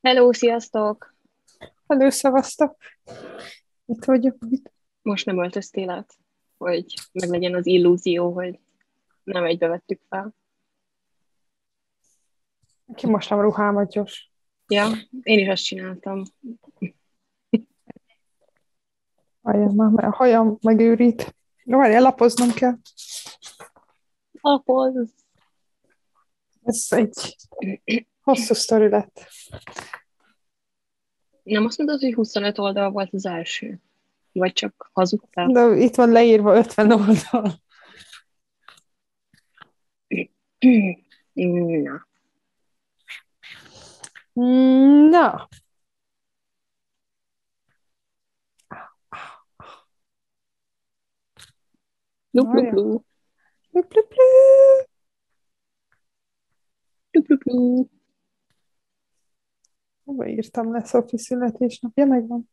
Hello, sziasztok! Hello, szavaztok! Itt vagyok. Itt. Most nem öltöztél át, hogy meglegyen az illúzió, hogy nem egybe vettük fel. Ki most nem ruhámat gyors. Ja, én is azt csináltam. Hajam már, mert a hajam megőrít. No, várj, lapoznom kell. Lapoz! Ez egy hosszú sztori lett. Nem azt mondod, hogy 25 oldal volt az első? Vagy csak hazudtál? De itt van leírva 50 oldal. Na. Na. Lup, lup, lup. Hova írtam le Szofi születésnapja? Megvan.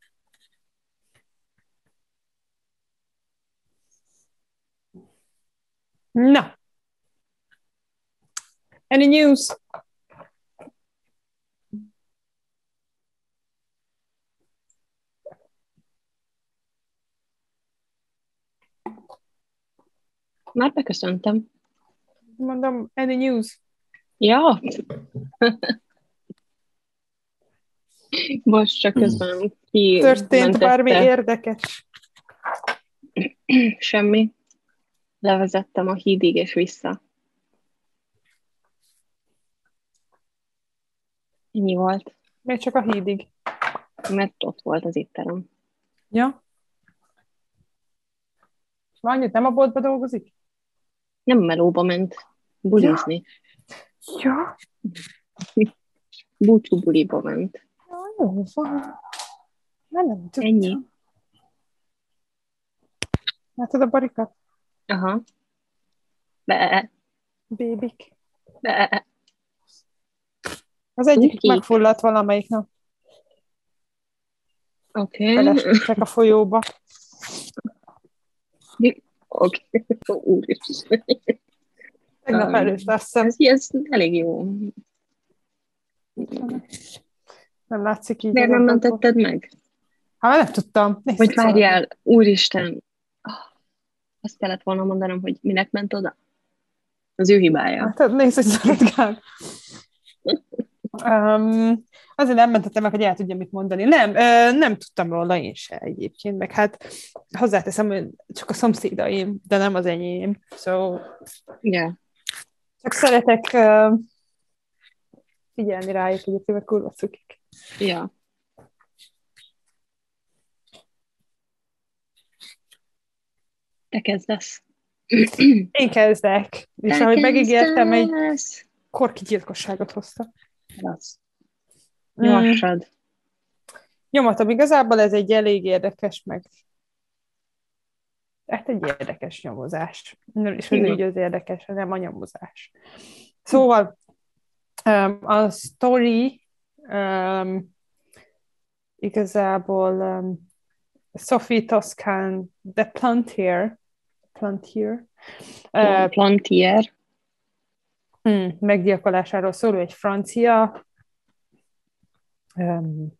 Na. Any news? Már beköszöntem. Mondom, any news? Ja. Most csak közben ki Történt bármi érdekes? Semmi. Levezettem a hídig és vissza. Ennyi volt, Még csak a hídig. mert ott volt az étterem. Ja. És már annyit nem a boltba dolgozik? Nem melóba ment bulizni. Ja. Búcsú buliba ment. Jó van. Nem, nem tudtam. Ennyi. Látod a barikat? Aha. Be, Bébik. be. Az egyik Kuki. megfulladt valamelyik nap. Oké. Belestek a folyóba. Oké. Úristen. Tegnap előtt azt hiszem. Ez, ez elég jó. Nem látszik így. Miért nem mentetted meg? Hát nem tudtam. Nézd, Vagy szóval. várjál, úristen. Ah, Azt kellett volna mondanom, hogy minek ment oda? Az ő hibája. Hát nézd, hogy szaladgál. Um, azért nem mentettem meg, hogy el tudja mit mondani. Nem, ö, nem tudtam róla én se egyébként, meg hát hozzáteszem, hogy csak a szomszédaim, de nem az enyém. So, Igen. csak szeretek ö, figyelni rájuk, egyébként meg kurva cukik. Ja. Te kezdesz. Én kezdek, és Te ahogy megígértem, egy kezdesz. korki gyilkosságot hoztam. Rossz. Mm. Nyomassad. Nyomatom, igazából ez egy elég érdekes, meg hát egy érdekes nyomozás. Nem is az ügy az érdekes, hanem a nyomozás. Szóval um, a story um, igazából um, Sophie Toscan, The Plantier, Plantier uh, Plantier. mm, meggyilkolásáról szóló egy francia um,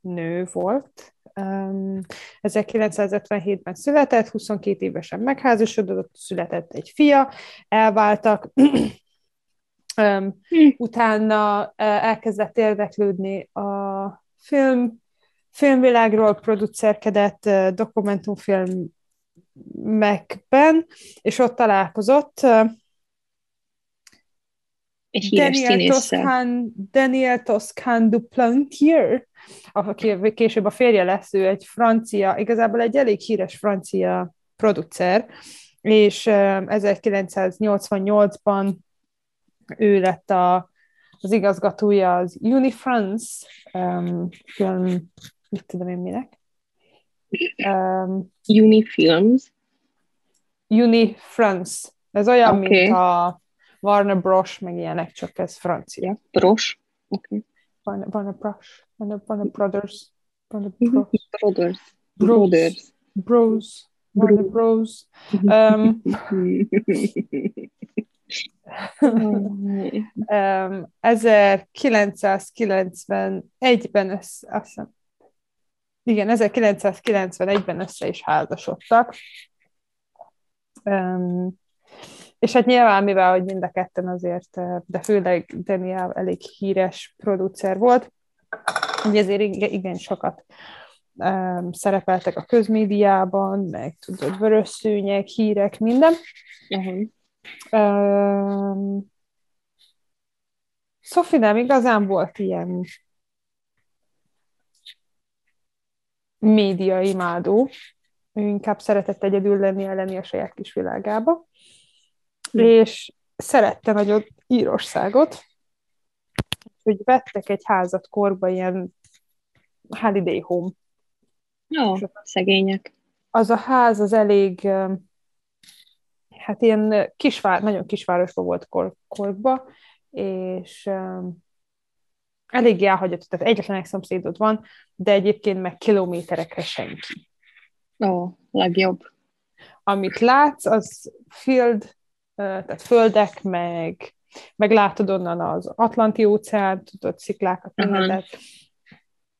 nő volt. Um, 1957-ben született, 22 évesen megházasodott, született egy fia, elváltak, um, Hm. utána elkezdett érdeklődni a film, filmvilágról, producerkedett dokumentumfilmekben, és ott találkozott Egy híres Daniel színésszel. Toscan, Daniel Toscan du Plantier, aki később a férje lesz, ő egy francia, igazából egy elég híres francia producer, és um, 1988-ban ő lett a, az igazgatója az Unifrance um, film, mit tudom én minek, um, Unifilms. Unifrance. Ez olyan, Oké. mint a Warner Bros. meg ilyenek, csak ez francia. Bros. Oké. Warner, Warner Bros. Warner, Warner Brothers. Warner Mhm. Bros. Brothers. Bros. Brothers. Bros. Warner Bros. Um, Um, 1991-ben össze, azt hiszem, igen, 1991-ben össze is házasodtak. Um, és hát nyilván, mivel hogy mind a ketten azért, de főleg Daniel elég híres producer volt, ugye ezért igen sokat um, szerepeltek a közmédiában, meg tudod, vörös szőnyek, hírek, minden. Uh-huh. Um, nem igazán volt ilyen média imádó, ő inkább szeretett egyedül lenni, lenni a saját kis világába, mm. és szerette nagyon Írországot, hogy vettek egy házat korba, ilyen holiday home. Jó, szegények. Az a ház az elég, hát ilyen kisvár, nagyon kisvárosban volt kor, korba, és um, eléggé elhagyott, tehát egyetlen egy szomszédod van, de egyébként meg kilométerekre senki. Ó, legjobb. Amit látsz, az field, tehát földek, meg, meg látod onnan az Atlanti óceán, tudod, sziklákat, mindent.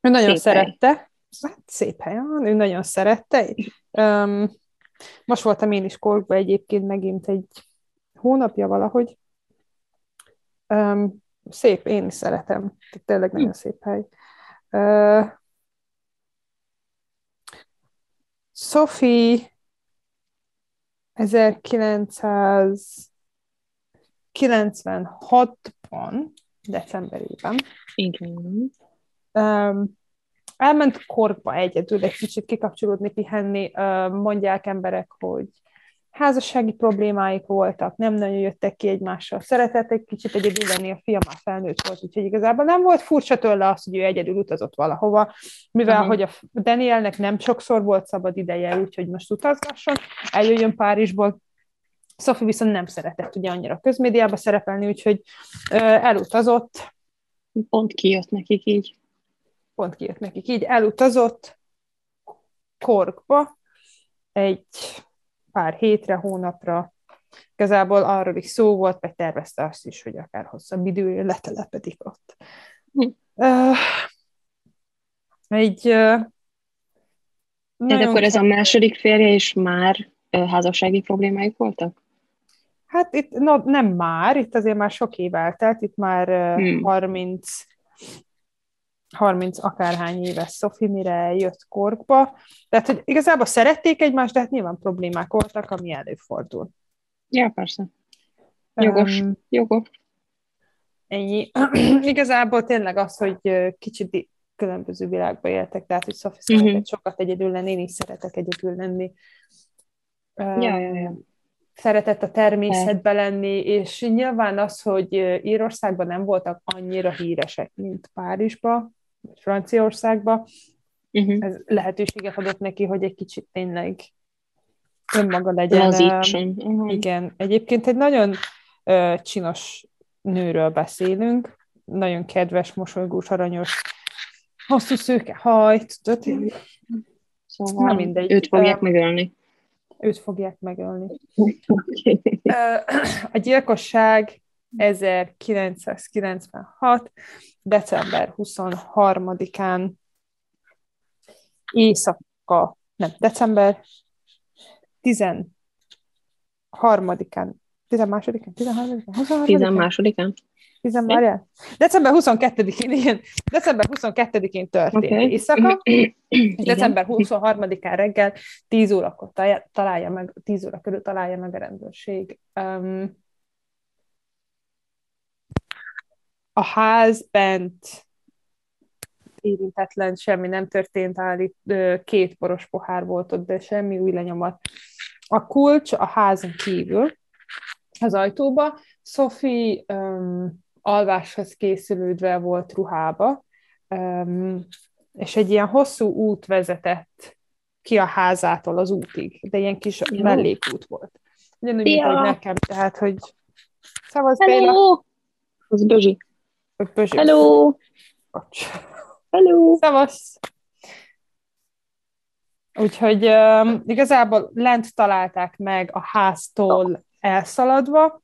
Ő nagyon szép szerette. Hely. Hát szép hely, ő nagyon szerette. Um, most voltam én is Korkba egyébként megint egy hónapja valahogy. Um, szép, én is szeretem. Tehát tényleg nagyon szép hely. Uh, Sophie 1996-ban, decemberében. Igen. Um, elment korkba egyedül, egy kicsit kikapcsolódni, pihenni, mondják emberek, hogy házassági problémáik voltak, nem nagyon jöttek ki egymással, szeretett egy kicsit egyedül lenni, a fia már felnőtt volt, úgyhogy igazából nem volt furcsa tőle az, hogy ő egyedül utazott valahova, mivel uh-huh. hogy a Danielnek nem sokszor volt szabad ideje, úgyhogy most utazgasson, eljöjjön Párizsból, Sophie viszont nem szeretett ugye annyira közmédiába szerepelni, úgyhogy ö, elutazott. Pont kijött nekik így. Pont kijött nekik így. Elutazott Korkba egy pár hétre, hónapra. Igazából arról is szó volt, vagy tervezte azt is, hogy akár hosszabb időre letelepedik ott. Hm. Uh, egy uh, Tehát akkor ez a második férje is már uh, házassági problémáik voltak? Hát itt no, nem már, itt azért már sok év eltelt, itt már uh, hmm. 30 30 akárhány éves Sophie, mire jött Korkba. Tehát, hogy igazából szerették egymást, de hát nyilván problémák voltak, ami előfordul. Ja, persze. Jogos, um, jogos. Ennyi. igazából tényleg az, hogy kicsit különböző világba éltek, tehát, hogy Sophie uh-huh. szeretett sokat egyedül lenni, én is szeretek egyedül lenni. Um, ja, ja, ja. Szeretett a természetbe lenni, és nyilván az, hogy Írországban nem voltak annyira híresek, mint Párizsba, vagy Franciaországba, uh-huh. ez lehetőséget adott neki, hogy egy kicsit tényleg önmaga legyen. Lazítson. Uh-huh. Igen, egyébként egy nagyon uh, csinos nőről beszélünk, nagyon kedves, mosolygós, aranyos, hosszú szőke hajt, tudod? Szóval Na mindegy. Őt fogják uh, megölni. Őt fogják megölni. Okay. A gyilkosság 1996. december 23-án éjszaka, nem, december 13-án, 12-án, 13-án, 23-án? 10 várjál? December 22-én, igen, december 22-én történt okay. éjszaka, és december 23-án reggel 10 órakor találja meg, 10 óra körül találja meg a rendőrség um, a ház bent érintetlen, semmi nem történt, állít, két poros pohár volt ott, de semmi új lenyomat. A kulcs a házon kívül, az ajtóba. Sophie um, alváshoz készülődve volt ruhába, um, és egy ilyen hosszú út vezetett ki a házától az útig, de ilyen kis Jó. mellékút volt. Ugyanúgy, mint nekem, tehát, hogy Szavasz, Béla! Az Bözsi. Pözső. Hello! Hello! Szavasz! Úgyhogy um, igazából lent találták meg a háztól elszaladva,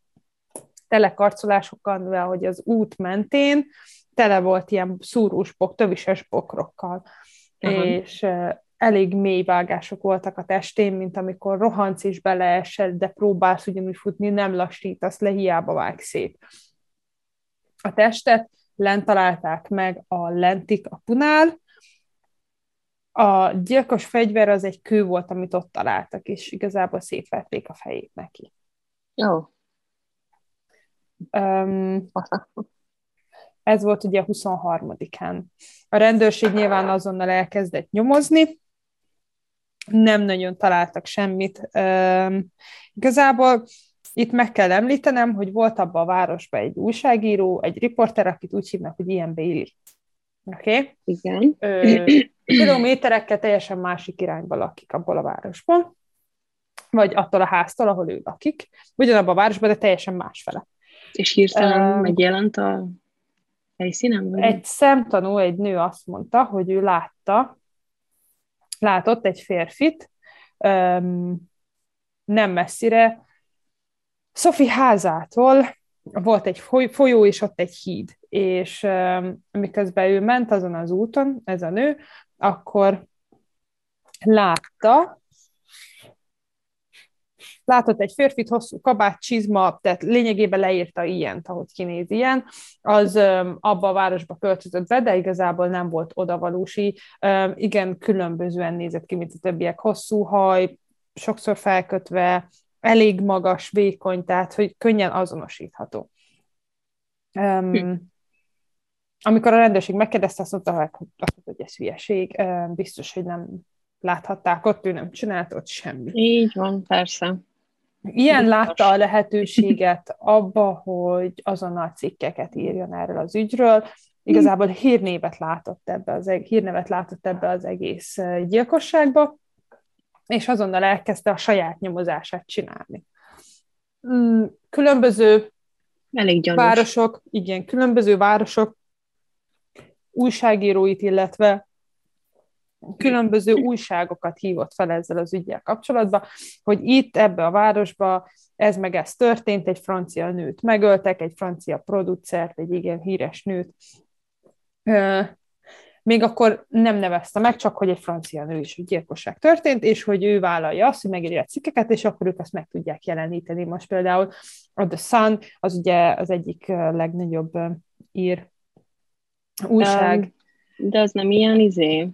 tele karcolásokkal, mivel hogy az út mentén tele volt ilyen szúrós bok, tövises bokrokkal. Aha. És elég mély vágások voltak a testén, mint amikor rohanc is beleesett, de próbálsz ugyanúgy futni, nem lassítasz le, hiába vág szét. A testet lent találták meg a lentik a punál, a gyilkos fegyver az egy kő volt, amit ott találtak, és igazából szétverték a fejét neki. Jó. Um, ez volt ugye a 23-án. A rendőrség nyilván azonnal elkezdett nyomozni, nem nagyon találtak semmit. Um, igazából itt meg kell említenem, hogy volt abban a városban egy újságíró, egy riporter, akit úgy hívnak, hogy Ian Bailey. Oké? Okay? Igen. Ö, kilométerekkel teljesen másik irányba lakik abból a városból, vagy attól a háztól, ahol ő lakik, ugyanabban a városban, de teljesen másfele. És hirtelen um, megjelent a helyszínen? Vagy? Egy szemtanú, egy nő azt mondta, hogy ő látta, látott egy férfit, um, nem messzire, Sophie házától volt egy folyó, és ott egy híd, és miközben ő ment azon az úton, ez a nő, akkor látta, látott egy férfit, hosszú kabát, csizma, tehát lényegében leírta ilyen, ahogy kinéz ilyen, az abba a városba költözött be, de igazából nem volt odavalósi, igen, különbözően nézett ki, mint a többiek, hosszú haj, sokszor felkötve, elég magas, vékony, tehát hogy könnyen azonosítható. Um. Amikor a rendőrség megkérdezte, azt mondta, azt mondta, hogy ez hülyeség, biztos, hogy nem láthatták ott, ő nem csinált ott semmit. Így van, persze. Ilyen biztos. látta a lehetőséget abba, hogy azonnal cikkeket írjon erről az ügyről. Igazából hírnévet látott ebbe az, hírnevet látott ebbe az egész gyilkosságba, és azonnal elkezdte a saját nyomozását csinálni. Mm, különböző Elég gyanús. városok, igen, különböző városok újságíróit, illetve különböző újságokat hívott fel ezzel az ügyel kapcsolatban, hogy itt ebbe a városba ez meg ez történt, egy francia nőt megöltek, egy francia producert, egy igen híres nőt még akkor nem nevezte meg, csak hogy egy francia nő is gyilkosság történt, és hogy ő vállalja azt, hogy megírja a cikkeket, és akkor ők azt meg tudják jeleníteni. Most például a The Sun, az ugye az egyik legnagyobb ír újság. De az nem ilyen izé,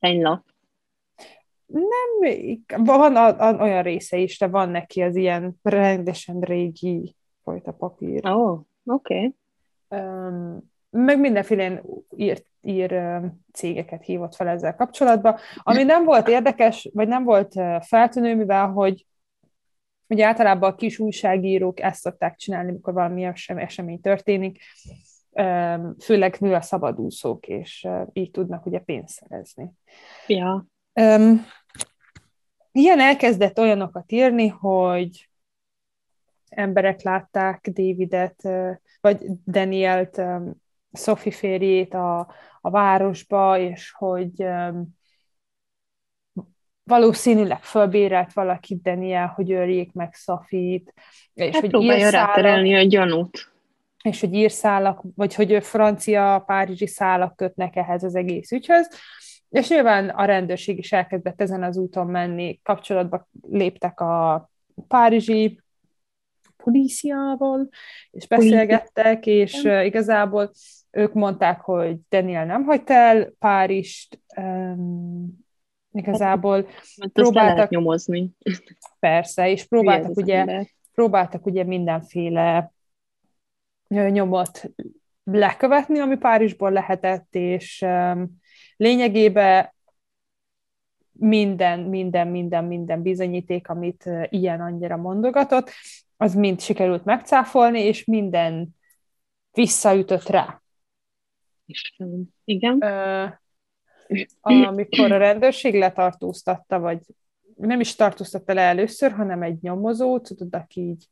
lap. Nem, van a, a, olyan része is, de van neki az ilyen rendesen régi fajta papír. Ó, oh, oké. Okay. Um, meg mindenféle írt ír cégeket hívott fel ezzel kapcsolatban, ami nem volt érdekes, vagy nem volt feltűnő, mivel hogy ugye általában a kis újságírók ezt szokták csinálni, amikor valami esemény történik, főleg a szabadúszók, és így tudnak ugye pénzt szerezni. Ja. ilyen elkezdett olyanokat írni, hogy emberek látták Davidet, vagy Danielt, Sophie férjét a, a városba, és hogy valószínűleg fölbérelt valaki Daniel, hogy öljék meg Szafit, és hát hogy írszálak, a gyanút. És hogy írszálak, vagy hogy francia, párizsi szálak kötnek ehhez az egész ügyhöz, és nyilván a rendőrség is elkezdett ezen az úton menni, kapcsolatba léptek a párizsi políciával, és beszélgettek, és igazából ők mondták, hogy Daniel nem hagyta el Párizst, um, igazából hát, próbáltak nyomozni. Persze, és próbáltak ugye, próbáltak ugye mindenféle nyomot lekövetni, ami Párizsból lehetett, és um, lényegében minden, minden, minden, minden bizonyíték, amit ilyen annyira mondogatott, az mind sikerült megcáfolni, és minden visszaütött rá. Istenem. Igen. Ö, amikor a rendőrség letartóztatta, vagy nem is tartóztatta le először, hanem egy nyomozó, tudod, aki így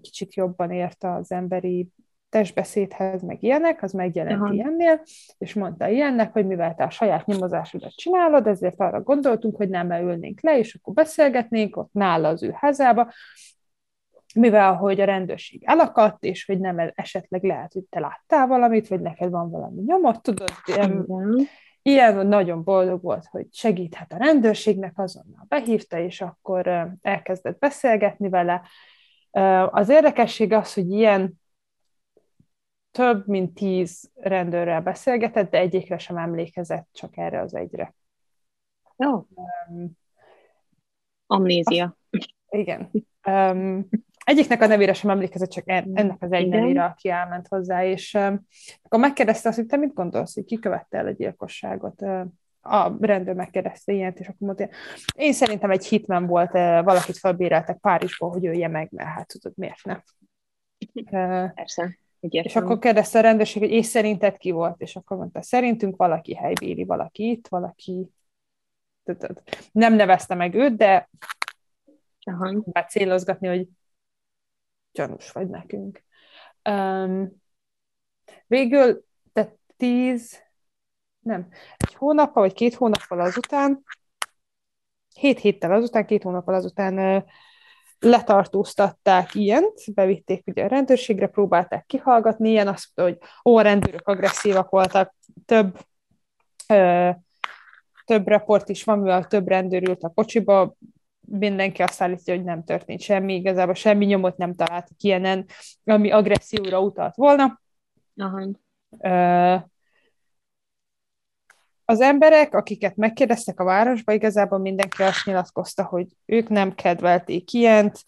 kicsit jobban érte az emberi testbeszédhez, meg ilyenek, az megjelent Aha. ilyennél, és mondta ilyennek, hogy mivel te a saját nyomozásodat csinálod, ezért arra gondoltunk, hogy nem ülnénk le, és akkor beszélgetnénk ott nála az ő házába, mivel hogy a rendőrség elakadt, és hogy nem esetleg lehet, hogy te láttál valamit, vagy neked van valami nyomot, tudod, ilyen, ilyen nagyon boldog volt, hogy segíthet a rendőrségnek, azonnal behívta, és akkor elkezdett beszélgetni vele. Az érdekesség az, hogy ilyen több mint tíz rendőrrel beszélgetett, de egyikre sem emlékezett, csak erre az egyre. Jó. Um, Amnézia. Azt, igen. Um, egyiknek a nevére sem emlékezett, csak ennek az egy Igen. nevére, aki elment hozzá, és akkor megkérdezte azt, hogy te mit gondolsz, hogy ki követte el a gyilkosságot? A rendőr megkérdezte ilyet, és akkor mondta, én szerintem egy hitmen volt, valakit felbéreltek Párizsból, hogy ölje meg, mert hát tudod, miért ne? Persze. Egyértelmű. És akkor kérdezte a rendőrség, hogy és szerinted ki volt? És akkor mondta, szerintünk valaki helybéli, valaki itt, valaki... Nem nevezte meg őt, de Aha. célozgatni, hogy gyanús vagy nekünk. Um, végül, tehát tíz, nem, egy hónappal, vagy két hónappal azután, hét héttel azután, két hónappal azután letartóztatták ilyent, bevitték ugye a rendőrségre, próbálták kihallgatni, ilyen azt mondta, hogy ó, a rendőrök agresszívak voltak, több ö, több report is van, mivel több rendőr ült a kocsiba, mindenki azt állítja, hogy nem történt semmi, igazából semmi nyomot nem találtak ilyenen, ami agresszióra utalt volna. Aha. Az emberek, akiket megkérdeztek a városba, igazából mindenki azt nyilatkozta, hogy ők nem kedvelték ilyent,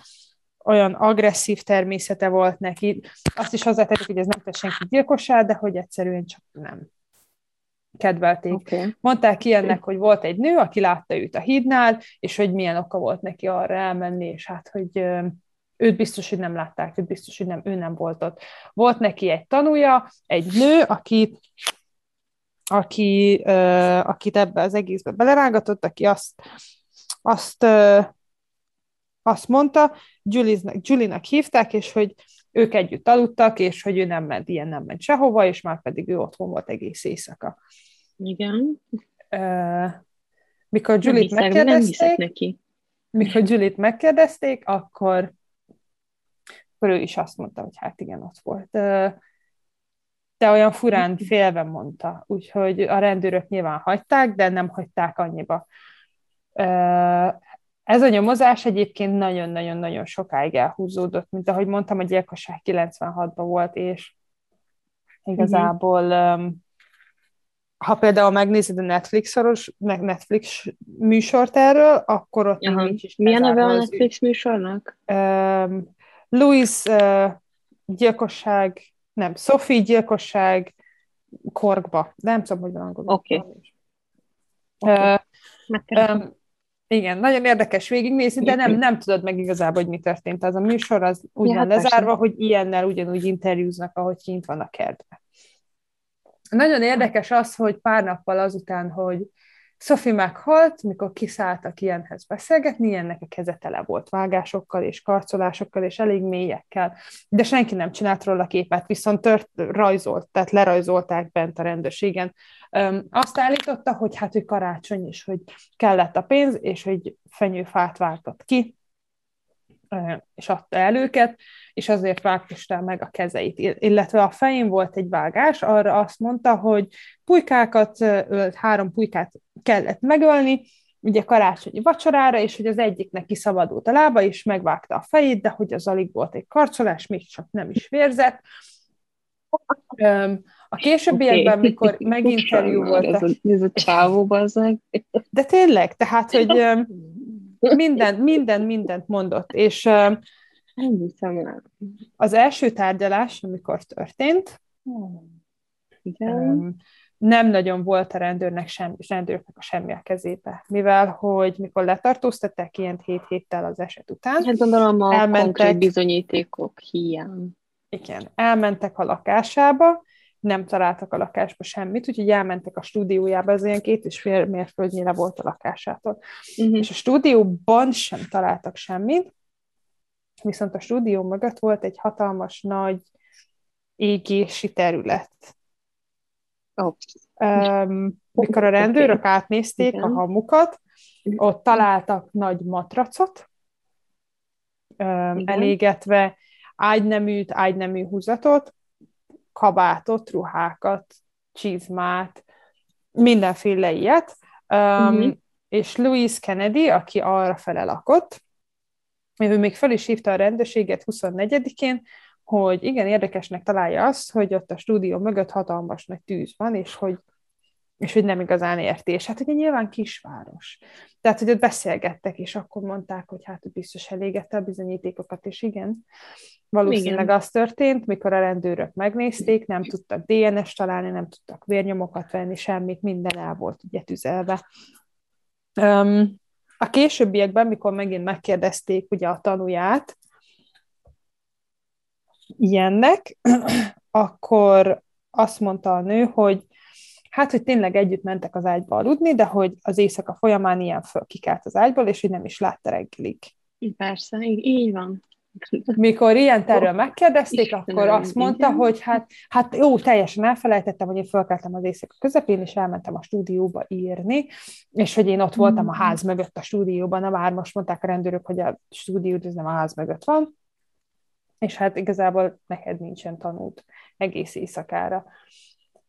olyan agresszív természete volt neki. Azt is hozzátettük, hogy ez nem tett senki gyilkosá, de hogy egyszerűen csak nem kedvelték. Okay. Mondták ilyennek, hogy volt egy nő, aki látta őt a hídnál, és hogy milyen oka volt neki arra elmenni, és hát, hogy őt biztos, hogy nem látták, őt biztos, hogy nem, ő nem volt ott. Volt neki egy tanúja, egy nő, aki, aki, uh, akit ebbe az egészbe belerágatott, aki azt, azt, uh, azt mondta, Julie-nak hívták, és hogy ők együtt aludtak, és hogy ő nem ment, ilyen nem ment sehova, és már pedig ő otthon volt egész éjszaka. Igen. Uh, mikor Julie-t megkérdezték, neki. mikor Julie-t megkérdezték, akkor, akkor ő is azt mondta, hogy hát igen, ott volt. Uh, de olyan furán félve mondta, úgyhogy a rendőrök nyilván hagyták, de nem hagyták annyiba. Uh, ez a nyomozás egyébként nagyon-nagyon-nagyon sokáig elhúzódott, mint ahogy mondtam, a gyilkosság 96-ban volt, és igazából, um, ha például megnézed a Netflix-szoros, Netflix műsort erről, akkor ott Aha. nincs is. Milyen neve a Netflix műsornak? Um, Louis uh, gyilkosság, nem, Sophie gyilkosság Korkba. Nem tudom, hogy van angolul. Oké. Okay. Okay. Uh, um, igen, nagyon érdekes végignézni, de nem, nem tudod meg igazából, hogy mi történt. Az a műsor az úgy ja, van hát lezárva, persze. hogy ilyennel ugyanúgy interjúznak, ahogy kint van a kertben. Nagyon érdekes az, hogy pár nappal azután, hogy Sophie meghalt, mikor kiszálltak ilyenhez beszélgetni, ilyennek a keze tele volt vágásokkal és karcolásokkal és elég mélyekkel, de senki nem csinált róla képet, viszont tört, rajzolt, tehát lerajzolták bent a rendőrségen. Öm, azt állította, hogy hát ő karácsony is, hogy kellett a pénz, és hogy fenyőfát váltott ki, és adta el őket, és azért vágtista meg a kezeit. Illetve a fején volt egy vágás, arra azt mondta, hogy pulykákat három pulykát kellett megölni, ugye karácsonyi vacsorára, és hogy az egyiknek kiszabadult a lába, és megvágta a fejét, de hogy az alig volt egy karcolás, még csak nem is vérzett. A későbbiekben, okay. mikor meginterjú volt... Ez a, ez a csávó, De tényleg, tehát, hogy minden, minden, mindent mondott, és az első tárgyalás, amikor történt, Igen. nem nagyon volt a rendőrnek semmi, rendőrnek a semmi a kezébe, mivel, hogy mikor letartóztatták ilyen hét héttel az eset után, hát gondolom a elmentek, bizonyítékok hiány. Igen, elmentek a lakásába, nem találtak a lakásba semmit, úgyhogy elmentek a stúdiójába, ez ilyen két és fél mérföldnyire volt a lakásától. Uh-huh. És a stúdióban sem találtak semmit, viszont a stúdió mögött volt egy hatalmas nagy égési terület. Oh. Um, mikor a rendőrök okay. átnézték Igen. a hamukat, ott találtak nagy matracot, Igen. elégetve, ágyneműt, ágynemű húzatot, kabátot, ruhákat, csizmát, mindenféle ilyet. Uh-huh. és Louis Kennedy, aki arra fele lakott, ő még fel is hívta a rendőrséget 24-én, hogy igen, érdekesnek találja azt, hogy ott a stúdió mögött hatalmas nagy tűz van, és hogy és hogy nem igazán érti. És hát ugye nyilván kisváros. Tehát, hogy ott beszélgettek, és akkor mondták, hogy hát biztos elégette a bizonyítékokat, és igen, valószínűleg igen. az történt, mikor a rendőrök megnézték, nem tudtak DNS találni, nem tudtak vérnyomokat venni, semmit, minden el volt ugye tüzelve. Um, a későbbiekben, mikor megint megkérdezték ugye a tanúját ilyennek, akkor azt mondta a nő, hogy hát, hogy tényleg együtt mentek az ágyba aludni, de hogy az éjszaka folyamán ilyen fölkikelt az ágyból, és hogy nem is látta reggelig. Persze, így, így van. Mikor ilyen terről megkérdezték, akkor azt mondta, hogy hát, hát jó, teljesen elfelejtettem, hogy én fölkeltem az éjszaka közepén, és elmentem a stúdióba írni, és hogy én ott voltam a mm. ház mögött a stúdióban, na már most mondták a rendőrök, hogy a stúdió ez nem a ház mögött van, és hát igazából neked nincsen tanult egész éjszakára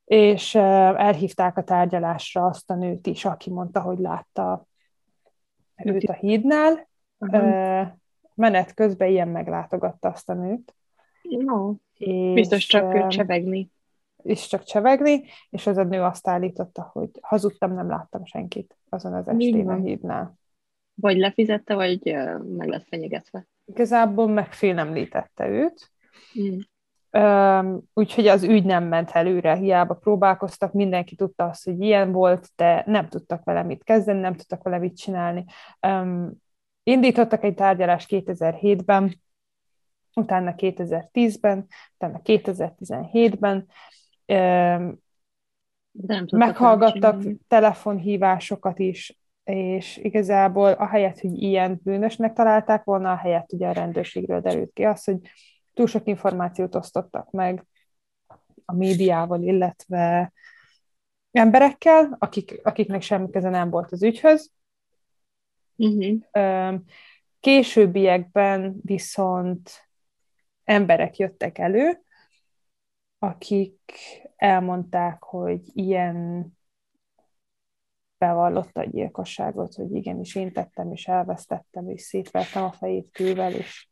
és elhívták a tárgyalásra azt a nőt is, aki mondta, hogy látta őt a hídnál. Uh-huh. Menet közben ilyen meglátogatta azt a nőt. No. És, Biztos csak csevegni. És csak csevegni, és az a nő azt állította, hogy hazudtam, nem láttam senkit azon az estén a hídnál. Vagy lefizette, vagy meg lett fenyegetve. Igazából megfélemlítette őt, mm. Um, úgyhogy az ügy nem ment előre, hiába próbálkoztak, mindenki tudta azt, hogy ilyen volt, de nem tudtak vele mit kezdeni, nem tudtak vele mit csinálni. Um, indítottak egy tárgyalást 2007-ben, utána 2010-ben, utána 2017-ben, um, meghallgattak telefonhívásokat is, és igazából ahelyett, hogy ilyen bűnösnek találták volna, ahelyett ugye a rendőrségről derült ki az, hogy túl sok információt osztottak meg a médiával, illetve emberekkel, akik, akiknek semmi köze nem volt az ügyhöz. Uh-huh. Későbbiekben viszont emberek jöttek elő, akik elmondták, hogy ilyen bevallotta a gyilkosságot, hogy igenis én tettem, és elvesztettem, és szétvertem a fejét kővel, és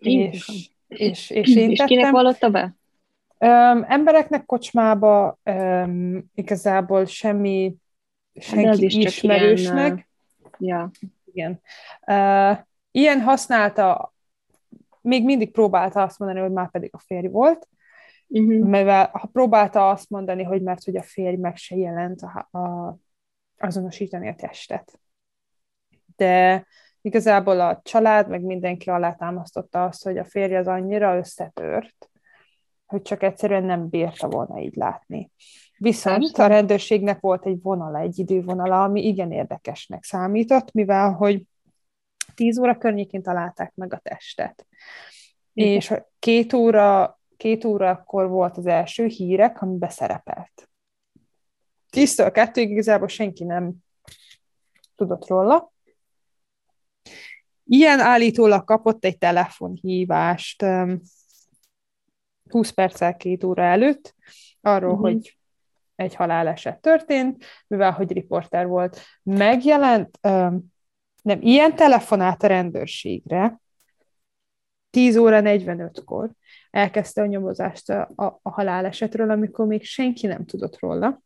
és, és, és én És kinek vallotta be? Um, embereknek kocsmába um, igazából semmi senki is ismerősnek. Ilyen, ja. Igen. Uh, ilyen használta, még mindig próbálta azt mondani, hogy már pedig a férj volt, uh-huh. mivel ha próbálta azt mondani, hogy mert hogy a férj meg se jelent a, a, azonosítani a testet. De igazából a család, meg mindenki alátámasztotta azt, hogy a férje az annyira összetört, hogy csak egyszerűen nem bírta volna így látni. Viszont a rendőrségnek volt egy vonala, egy idővonala, ami igen érdekesnek számított, mivel hogy 10 óra környékén találták meg a testet. Igen. És két óra, két óra akkor volt az első hírek, ami beszerepelt. Tíztől kettőig igazából senki nem tudott róla, Ilyen állítólag kapott egy telefonhívást 20 perccel két óra előtt, arról, uh-huh. hogy egy haláleset történt, mivel hogy riporter volt. Megjelent, nem, ilyen telefonált a rendőrségre, 10 óra 45-kor elkezdte a nyomozást a, a, a halálesetről, amikor még senki nem tudott róla.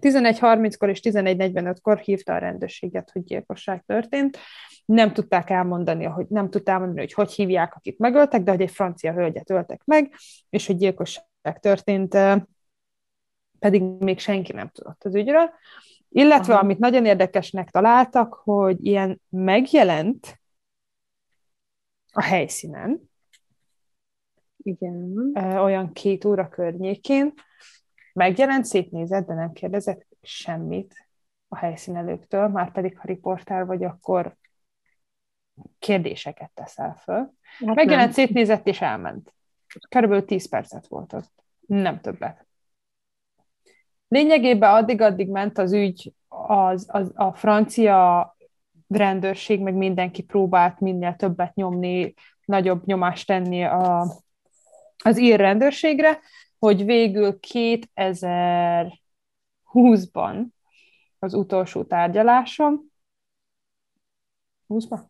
11.30-kor és 11.45-kor hívta a rendőrséget, hogy gyilkosság történt. Nem tudták elmondani, hogy nem tudták elmondani, hogy hogy hívják, akit megöltek, de hogy egy francia hölgyet öltek meg, és hogy gyilkosság történt, pedig még senki nem tudott az ügyről. Illetve, Aha. amit nagyon érdekesnek találtak, hogy ilyen megjelent a helyszínen, Igen. olyan két óra környékén, megjelent, szétnézett, de nem kérdezett semmit a helyszínelőktől, már pedig ha riportál vagy, akkor kérdéseket teszel föl. Hát megjelent, nem. szétnézett és elment. Körülbelül 10 percet volt ott. Nem többet. Lényegében addig-addig ment az ügy az, az, a francia rendőrség, meg mindenki próbált minél többet nyomni, nagyobb nyomást tenni a, az ír rendőrségre, hogy végül 2020-ban az utolsó tárgyalásom, 20-ban?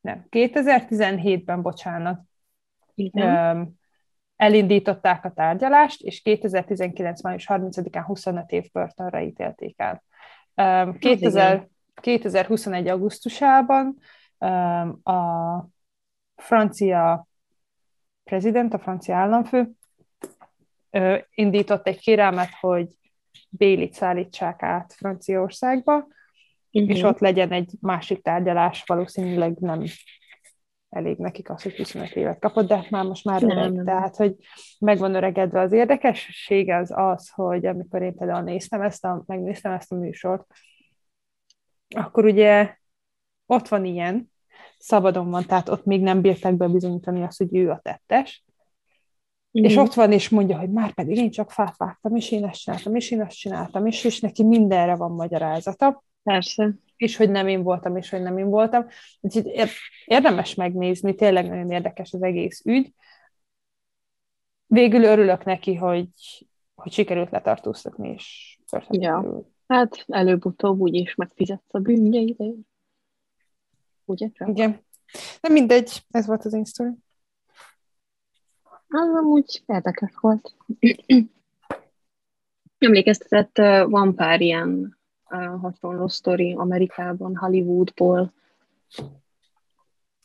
Nem, 2017-ben, bocsánat, Igen. Elindították a tárgyalást, és 2019. május 30-án 25 év börtönre ítélték el. 2000, 2021. augusztusában a francia prezident, a francia államfő indított egy kérelmet, hogy Bélit szállítsák át Franciaországba, uh-huh. és ott legyen egy másik tárgyalás, valószínűleg nem elég nekik az, hogy 25 évet kapott, de már most már öreg. Nem, Tehát, hogy megvan öregedve az érdekessége az az, hogy amikor én például néztem ezt a, megnéztem ezt a műsort, akkor ugye ott van ilyen, szabadon van, tehát ott még nem bírták be bizonyítani azt, hogy ő a tettes, Mm. És ott van, és mondja, hogy már pedig én csak fát vágtam, és én ezt csináltam, és én ezt csináltam, és, és neki mindenre van magyarázata. Persze. És hogy nem én voltam, és hogy nem én voltam. Úgyhogy érdemes megnézni, tényleg nagyon érdekes az egész ügy. Végül örülök neki, hogy, hogy sikerült letartóztatni, és ja. Hát előbb-utóbb úgyis megfizetsz a bűnjeidért. Ugye? Igen. Nem mindegy, ez volt az én sztori. Az amúgy érdekes volt. Emlékeztetett, van pár ilyen hasonló sztori Amerikában, Hollywoodból.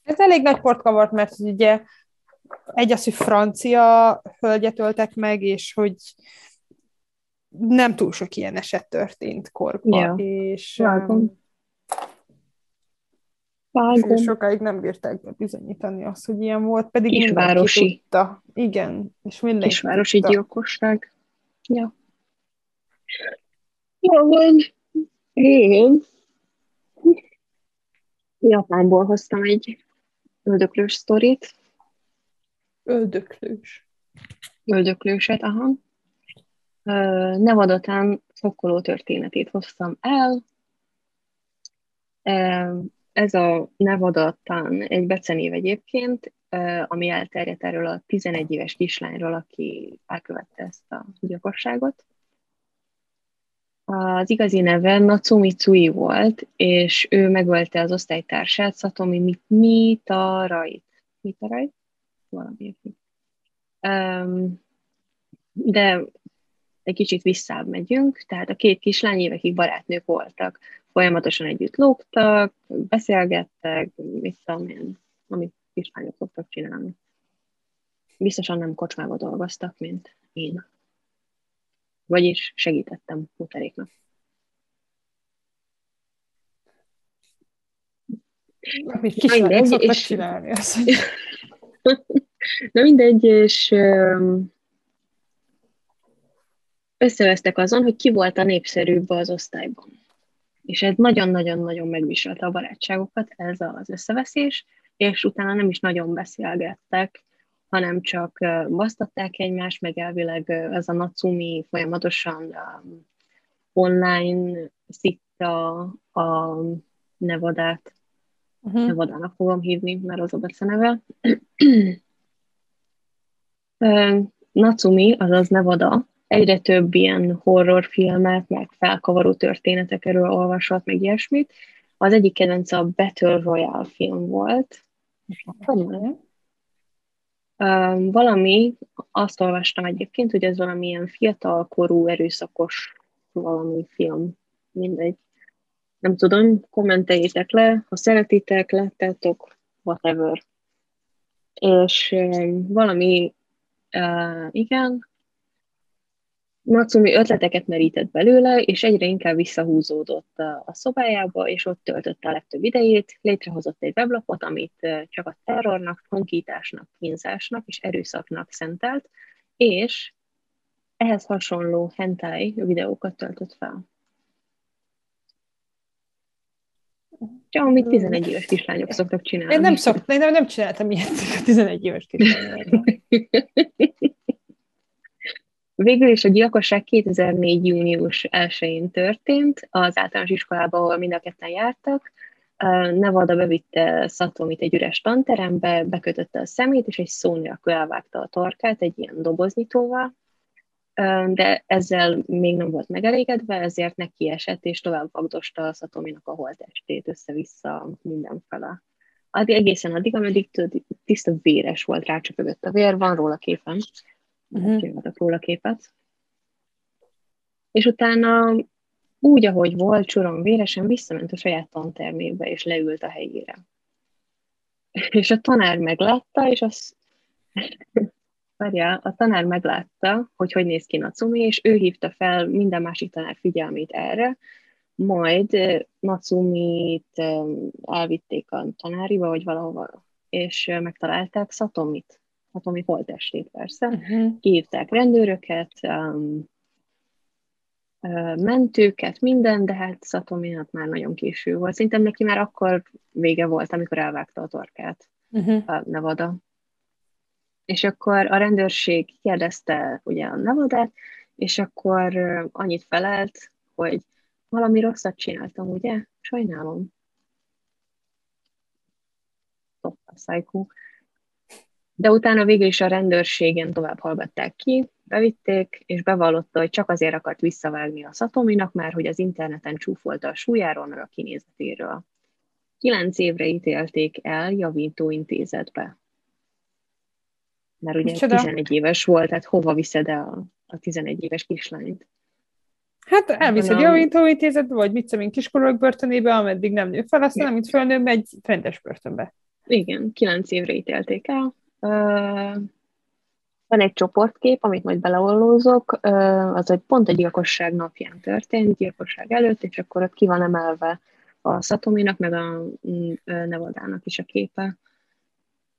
Ez elég nagy port kavart, mert ugye egy az, hogy francia hölgyet öltek meg, és hogy nem túl sok ilyen eset történt korban. Ja, és, Vágom. És sokáig nem bírták bizonyítani azt, hogy ilyen volt, pedig Kisvárosi. tudta. Igen, és mindenki Kisvárosi tudta. gyilkosság. Ja. Jó van. Én Japánból hoztam egy öldöklős sztorit. Öldöklős. Öldöklőset, aha. Nevadatán fokkoló történetét hoztam el ez a Nevadatán egy becenév egyébként, ami elterjedt erről a 11 éves kislányról, aki elkövette ezt a gyilkosságot. Az igazi neve Natsumi Tsui volt, és ő megölte az osztálytársát, Satomi Mitarait. Mitarait? Valami um, De egy kicsit visszább megyünk, tehát a két kislány évekig barátnők voltak folyamatosan együtt lógtak, beszélgettek, mit tudom amit kislányok szoktak csinálni. Biztosan nem kocsmába dolgoztak, mint én. Vagyis segítettem mutaréknak. Amit kislányok szoktak és... csinálni. Na mindegy, és összevesztek azon, hogy ki volt a népszerűbb az osztályban. És ez nagyon-nagyon-nagyon megviselte a barátságokat, ez az összeveszés, és utána nem is nagyon beszélgettek, hanem csak basztatták egymást, meg elvileg ez a Natsumi folyamatosan online szitta a Nevadát. Uh-huh. Nevadának fogom hívni, mert az a beceneve. Natsumi, azaz Nevada, egyre több ilyen horrorfilmet, meg felkavaró történetek erről olvasott, meg ilyesmit. Az egyik kedvenc a Battle Royale film volt. Um, valami, azt olvastam egyébként, hogy ez valamilyen fiatalkorú, erőszakos valami film. Mindegy. Nem tudom, kommenteljétek le, ha szeretitek, lettetok, whatever. És valami, igen, Natsumi ötleteket merített belőle, és egyre inkább visszahúzódott a, szobájába, és ott töltötte a legtöbb idejét. Létrehozott egy weblapot, amit csak a terrornak, honkításnak, kínzásnak és erőszaknak szentelt, és ehhez hasonló hentai videókat töltött fel. Csak amit 11 éves kislányok szoktak csinálni. Én nem, szoktam, én nem, nem csináltam ilyet a 11 éves kislányok. Végül is a gyilkosság 2004. június 1-én történt az általános iskolában, ahol mind a ketten jártak. Nevada bevitte Szatomit egy üres tanterembe, bekötötte a szemét, és egy szó nélkül elvágta a torkát egy ilyen doboznitóval, de ezzel még nem volt megelégedve, ezért neki esett, és tovább vagdosta a Szatominak a holtestét össze-vissza mindenfele. Addig egészen addig, ameddig tiszta véres volt, rácsöpögött a vér, van róla képen, uh-huh. róla képet. És utána úgy, ahogy volt, csoron véresen visszament a saját tantermébe, és leült a helyére. És a tanár meglátta, és azt Várjál, a tanár meglátta, hogy hogy néz ki Nacumi, és ő hívta fel minden másik tanár figyelmét erre, majd Nacumit elvitték a tanáriba, vagy valahova, és megtalálták Szatomit, Szatomi holtestét persze. Uh-huh. Kihívták rendőröket, um, mentőket, minden, de hát Szatominak már nagyon késő volt. Szerintem neki már akkor vége volt, amikor elvágta a torkát uh-huh. a Nevada. És akkor a rendőrség kérdezte ugye a Nevadát, és akkor annyit felelt, hogy valami rosszat csináltam, ugye? Sajnálom. a szájkú. De utána végül is a rendőrségen tovább hallgatták ki, bevitték, és bevallotta, hogy csak azért akart visszavágni a Szatominak, mert hogy az interneten csúfolta a súlyáról, meg a kinézetéről. Kilenc évre ítélték el javítóintézetbe. Mert ugye Micsoda? 11 éves volt, tehát hova viszed el a, a 11 éves kislányt? Hát elviszed a... javítóintézetbe, vagy mit tudom én, kiskorúak börtönébe, ameddig nem nő fel, aztán amit fölnő, megy rendes börtönbe. Igen, kilenc évre ítélték el. Van egy csoportkép, amit majd beleollózok, az egy pont egy gyilkosság napján történt, gyilkosság előtt, és akkor ott ki van emelve a Szatominak, meg a uh, Nevadának is a képe.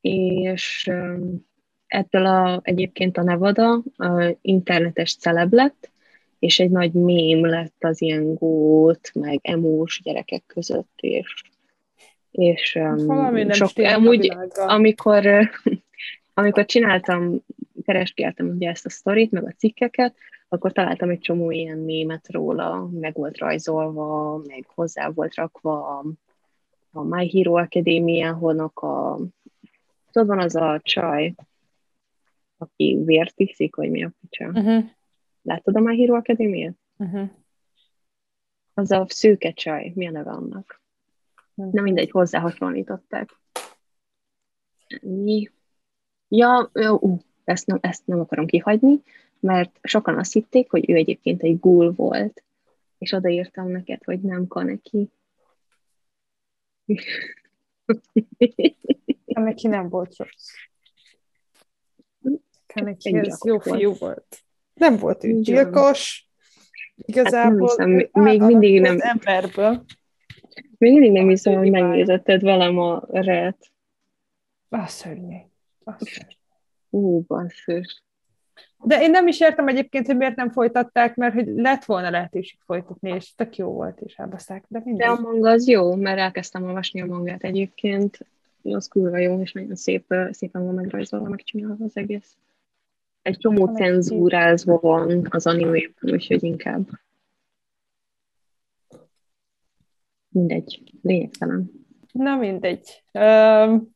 És ettől a, egyébként a Nevada a internetes celeb lett, és egy nagy mém lett az ilyen gót, meg emós gyerekek között, és, és um, sok, amúgy, amikor, amikor csináltam, keresgéltem ugye ezt a sztorit, meg a cikkeket, akkor találtam egy csomó ilyen mémet róla, meg volt rajzolva, meg hozzá volt rakva a, a My Hero Academia-honok a tudod, van az a csaj, aki vért iszik, vagy mi a picsa. Uh-huh. Látod a My Hero Academy-et? Uh-huh. Az a szőke csaj, mi a neve annak? Uh-huh. Nem mindegy, hozzá hasonlították. Mi? Ja, uh, ezt, nem, ezt nem akarom kihagyni, mert sokan azt hitték, hogy ő egyébként egy ghoul volt, és odaírtam neked, hogy nem Kaneki. Kaneki nem volt rossz. Kaneki ez jó fiú volt. Nem volt ő gyilkos, igazából hát nem hiszem, még mindig nem... emberből. Még mindig nem hiszem, hogy megnézetted velem a ret. Az szörnyű. Ú, basszus. De én nem is értem egyébként, hogy miért nem folytatták, mert hogy lett volna lehetőség folytatni, és tök jó volt, és elbaszták, de mindig. De a manga az jó, mert elkezdtem olvasni a mangát egyébként. Az kurva jó, és nagyon szép, szépen van megrajzolva, megcsinálva az egész egy csomó cenzúrázva van az animében, úgyhogy inkább mindegy, lényegtelen. Na mindegy. Um,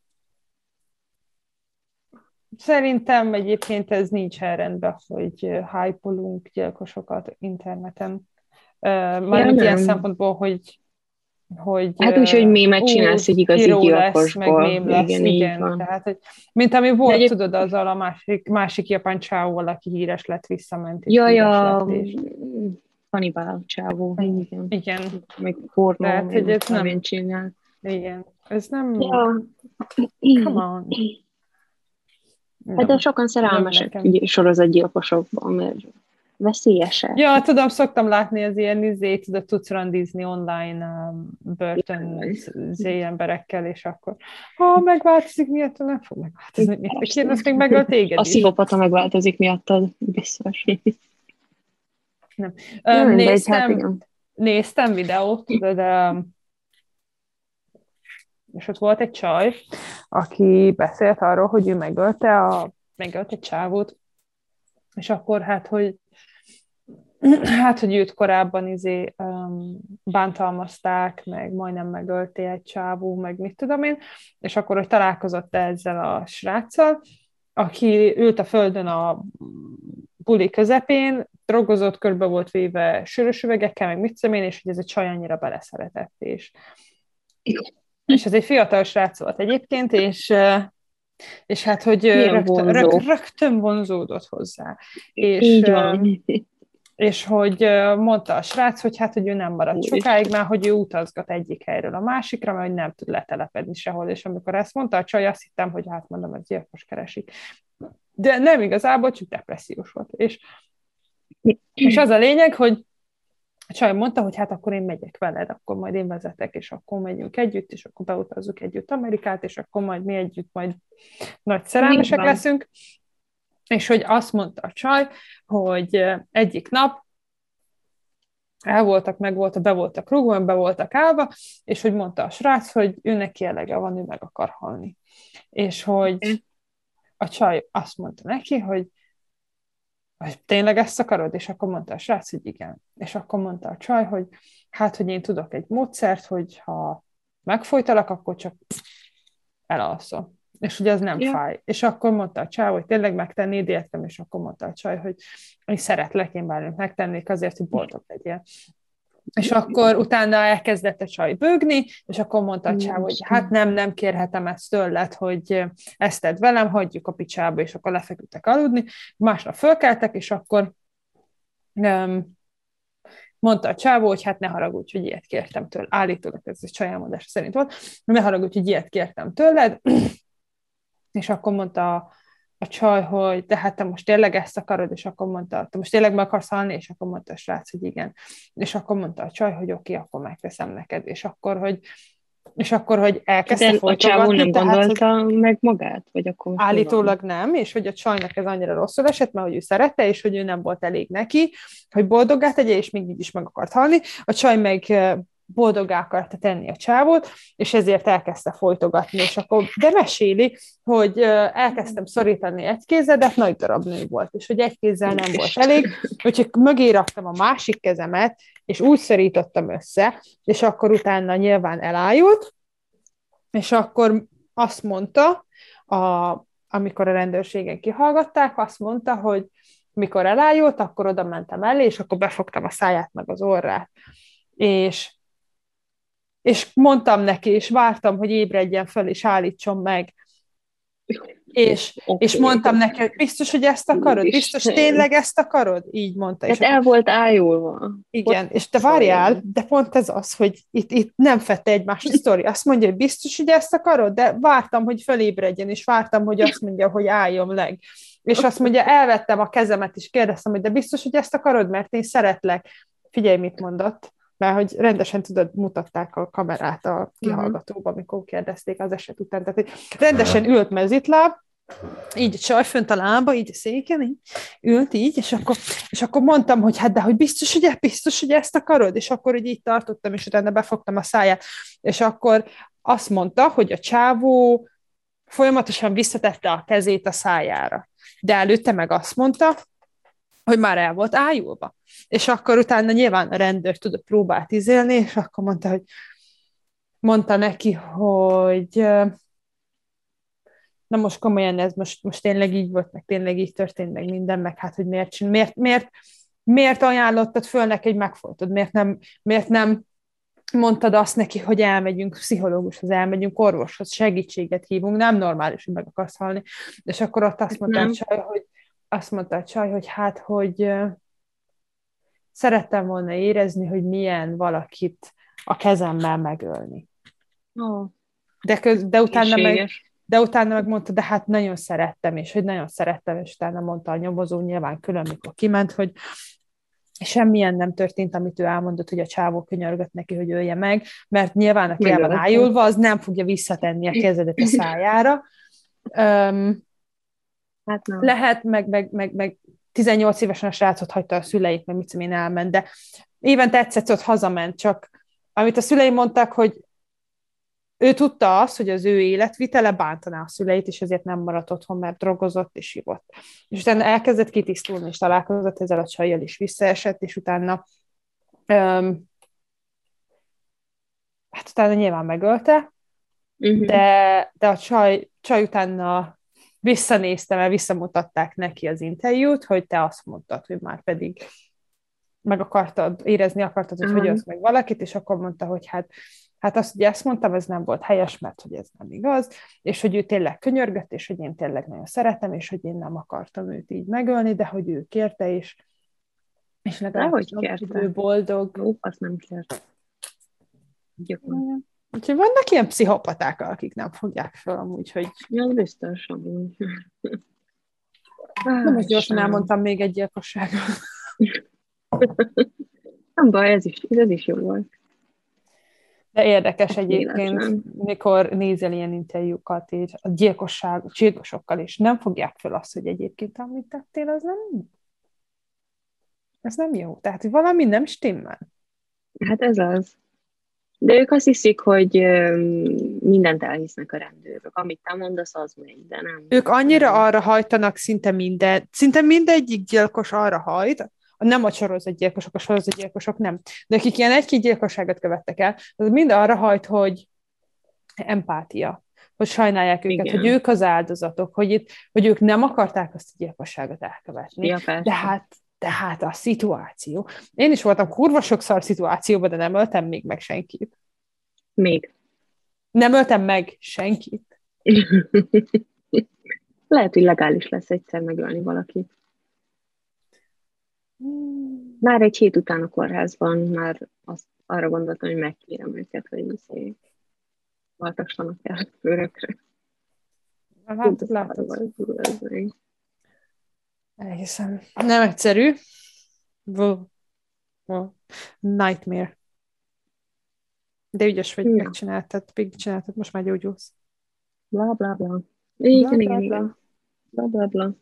szerintem egyébként ez nincs rendben, hogy hype gyilkosokat interneten. Uh, már ja, ilyen szempontból, hogy hogy... Hát úgy, hogy mémet csinálsz egy igazi gyilkosból. Lesz, meg mém lesz, igen, igen. Van. Tehát, hogy, mint ami volt, egy... tudod, azzal a másik, másik japán csávó, aki híres lett, visszament. És ja, ja, lett, és... kanibál csávó. Igen. igen. Meg pornó, Tehát, hogy ez nem... csinál. Igen. Ez nem... Ja. Come on. Hát de sokan szerelmesek sorozatgyilkosokban, mert veszélyesek. Ja, tudom, szoktam látni az ilyen izét, tudod, tudsz randizni online um, börtön zé emberekkel, és akkor ha megváltozik miatt, nem fog megváltozni miatt. Kérdez, még megölt téged A szívopata megváltozik miattad, biztos. Nem. Um, néztem, hát néztem videót, tudod, um, és ott volt egy csaj, aki beszélt arról, hogy ő megölte a megölte egy csávót, és akkor hát, hogy hát, hogy őt korábban izé um, bántalmazták, meg majdnem megölté egy csávó, meg mit tudom én, és akkor, hogy találkozott ezzel a sráccal, aki ült a földön a buli közepén, drogozott, körbe volt véve sörös üvegekkel, meg mit tudom én, és hogy ez a csaj annyira beleszeretett, és, és ez egy fiatal srác volt egyébként, és és hát, hogy rögtön, rög, rögtön vonzódott hozzá. És, Így van és hogy mondta a srác, hogy hát, hogy ő nem marad sokáig, mert hogy ő utazgat egyik helyről a másikra, mert hogy nem tud letelepedni sehol, és amikor ezt mondta a csaj, azt hittem, hogy hát mondom, ez gyilkos keresik. De nem igazából, csak depressziós volt. És, és az a lényeg, hogy csaj mondta, hogy hát akkor én megyek veled, akkor majd én vezetek, és akkor megyünk együtt, és akkor beutazzuk együtt Amerikát, és akkor majd mi együtt majd nagy szerelmesek leszünk. És hogy azt mondta a csaj, hogy egyik nap el voltak, meg voltak, be voltak rúgva, be voltak állva, és hogy mondta a srác, hogy ő neki elege van, ő meg akar halni. És hogy a csaj azt mondta neki, hogy hogy tényleg ezt akarod? És akkor mondta a srác, hogy igen. És akkor mondta a csaj, hogy hát, hogy én tudok egy módszert, hogy ha megfolytalak, akkor csak elalszom és hogy az nem ja. fáj. És akkor mondta a csaj, hogy tényleg megtennéd, értem, és akkor mondta a csaj, hogy, hogy szeretlek, én bármit megtennék azért, hogy boldog legyél. És akkor utána elkezdett a csaj bőgni, és akkor mondta a csáv, hogy hát nem, nem kérhetem ezt tőled, hogy ezt tedd velem, hagyjuk a picsába, és akkor lefeküdtek aludni. Másnap fölkeltek, és akkor um, mondta a csávó, hogy hát ne haragudj, hogy ilyet kértem tőled. Állítólag ez a csaj elmondása szerint volt, ne haragudj, hogy ilyet kértem tőled, és akkor mondta a, a csaj, hogy de hát te most tényleg ezt akarod, és akkor mondta, te most tényleg meg akarsz halni, és akkor mondta a srác, hogy igen. És akkor mondta a csaj, hogy oké, akkor megteszem neked, és akkor, hogy és akkor, hogy elkezdte De a csávó nem tehát, gondolta hogy meg magát? Vagy akkor állítólag van? nem, és hogy a csajnak ez annyira rosszul esett, mert hogy ő szerette, és hogy ő nem volt elég neki, hogy boldoggá tegye, és még így is meg akart halni. A csaj meg boldoggá akarta tenni a csávót, és ezért elkezdte folytogatni, és akkor, de meséli, hogy elkezdtem szorítani egy kézzel, de nagy darab nő volt, és hogy egy kézzel nem volt elég, úgyhogy mögé raktam a másik kezemet, és úgy szorítottam össze, és akkor utána nyilván elájult, és akkor azt mondta, a, amikor a rendőrségen kihallgatták, azt mondta, hogy mikor elájult, akkor oda mentem elé, és akkor befogtam a száját meg az orrát. És és mondtam neki, és vártam, hogy ébredjen fel, és állítson meg. És, okay. és mondtam neki, hogy biztos, hogy ezt akarod? Biztos tényleg ezt akarod? Így mondta. Hát el volt ájulva. Igen, Ott és te várjál, de pont ez az, hogy itt, itt nem fette egymást a sztori. Azt mondja, hogy biztos, hogy ezt akarod? De vártam, hogy felébredjen, és vártam, hogy azt mondja, hogy álljon meg. És azt mondja, elvettem a kezemet, és kérdeztem, hogy de biztos, hogy ezt akarod, mert én szeretlek. Figyelj, mit mondott mert hogy rendesen tudod, mutatták a kamerát a kihallgatóba, amikor kérdezték az eset után. Tehát hogy rendesen ült mezitláb, így a csaj fönt a lába, így a széken, így, ült így, és akkor, és akkor mondtam, hogy hát de hogy biztos, hogy, biztos, hogy ezt akarod, és akkor így, így tartottam, és utána befogtam a száját, és akkor azt mondta, hogy a csávó folyamatosan visszatette a kezét a szájára. De előtte meg azt mondta, hogy már el volt ájulva. És akkor utána nyilván a rendőr tudott próbált izélni, és akkor mondta, hogy mondta neki, hogy na most komolyan ez most, most tényleg így volt, meg tényleg így történt, meg minden, meg hát, hogy miért, miért, miért, miért ajánlottad föl neki, hogy megfoltod, miért nem, miért nem mondtad azt neki, hogy elmegyünk pszichológushoz, elmegyünk orvoshoz, segítséget hívunk, nem normális, hogy meg akarsz halni. És akkor ott azt mondta hogy azt mondta a csaj, hogy hát, hogy szerettem volna érezni, hogy milyen valakit a kezemmel megölni. Oh. De, köz, de, utána meg, de utána meg mondta, de hát nagyon szerettem, és hogy nagyon szerettem, és utána mondta a nyomozó nyilván külön, mikor kiment, hogy semmilyen nem történt, amit ő elmondott, hogy a csávó könyörgött neki, hogy ölje meg, mert nyilván aki el van ájulva, az nem fogja visszatenni a kezedet a szájára. Um, hát nem. Lehet, meg, meg, meg, meg 18 évesen a srácot hagyta a szüleit, meg mit én elment, de évente egyszer ott hazament, csak amit a szüleim mondták, hogy ő tudta azt, hogy az ő életvitele bántaná a szüleit, és ezért nem maradt otthon, mert drogozott és ivott. És utána elkezdett kitisztulni, és találkozott ezzel a csajjal, is visszaesett, és utána um, hát utána nyilván megölte, uh-huh. de, de a csaj, csaj utána visszanéztem, mert visszamutatták neki az interjút, hogy te azt mondtad, hogy már pedig meg akartad, érezni akartad, hogy uh-huh. hogy meg valakit, és akkor mondta, hogy hát Hát azt, hogy ezt mondtam, ez nem volt helyes, mert hogy ez nem igaz, és hogy ő tényleg könyörgött, és hogy én tényleg nagyon szeretem, és hogy én nem akartam őt így megölni, de hogy ő kérte, és, és legalább hogy kérte. ő boldog. Ó, azt nem kért. Úgyhogy vannak ilyen pszichopaták, akik nem fogják fel amúgy, hogy... Ja, biztos amúgy. Nem, hogy gyorsan elmondtam még egy gyilkosságot. Nem baj, ez is, ez is jó volt. De érdekes egyébként, Életlen. mikor nézel ilyen interjúkat, és a gyilkosság, gyilkosokkal, és nem fogják fel azt, hogy egyébként amit tettél, az nem ez nem jó. Tehát, hogy valami nem stimmel. Hát ez az. De ők azt hiszik, hogy mindent elhisznek a rendőrök. Amit te mondasz, az megy, de nem. Ők annyira arra hajtanak szinte minden, szinte mindegyik gyilkos arra hajt, nem a sorozatgyilkosok, a sorozatgyilkosok nem, de akik ilyen egy-két gyilkosságot követtek el, az mind arra hajt, hogy empátia, hogy sajnálják őket, Igen. hogy ők az áldozatok, hogy, itt, hogy ők nem akarták azt a gyilkosságot elkövetni. Ja, de hát de hát a szituáció. Én is voltam kurva sokszor szituációban, de nem öltem még meg senkit. Még. Nem öltem meg senkit. Lehet, hogy legális lesz egyszer megölni valakit. Már egy hét után a kórházban már azt, arra gondoltam, hogy megkérem őket, hogy viszélyek. Valtassanak el örökre. Hát, látod. Elhiszem. Nem egyszerű. Nightmare. De ügyes vagy, ja. megcsináltad, csináltad, most már gyógyulsz. Bla, bla, bla. Igen, bla, igen, igen. Bla, bla, bla.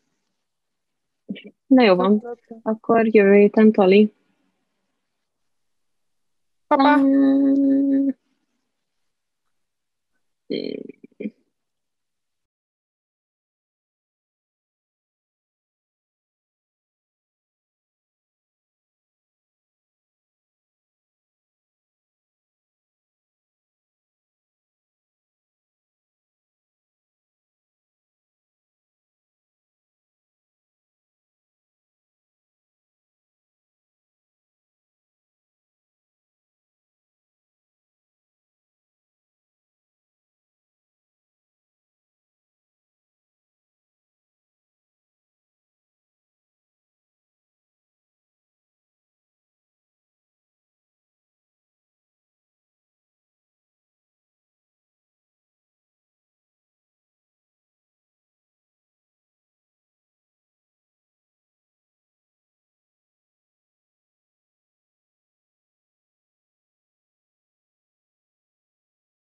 Na jó van. Akkor jövő héten Tali. Papa.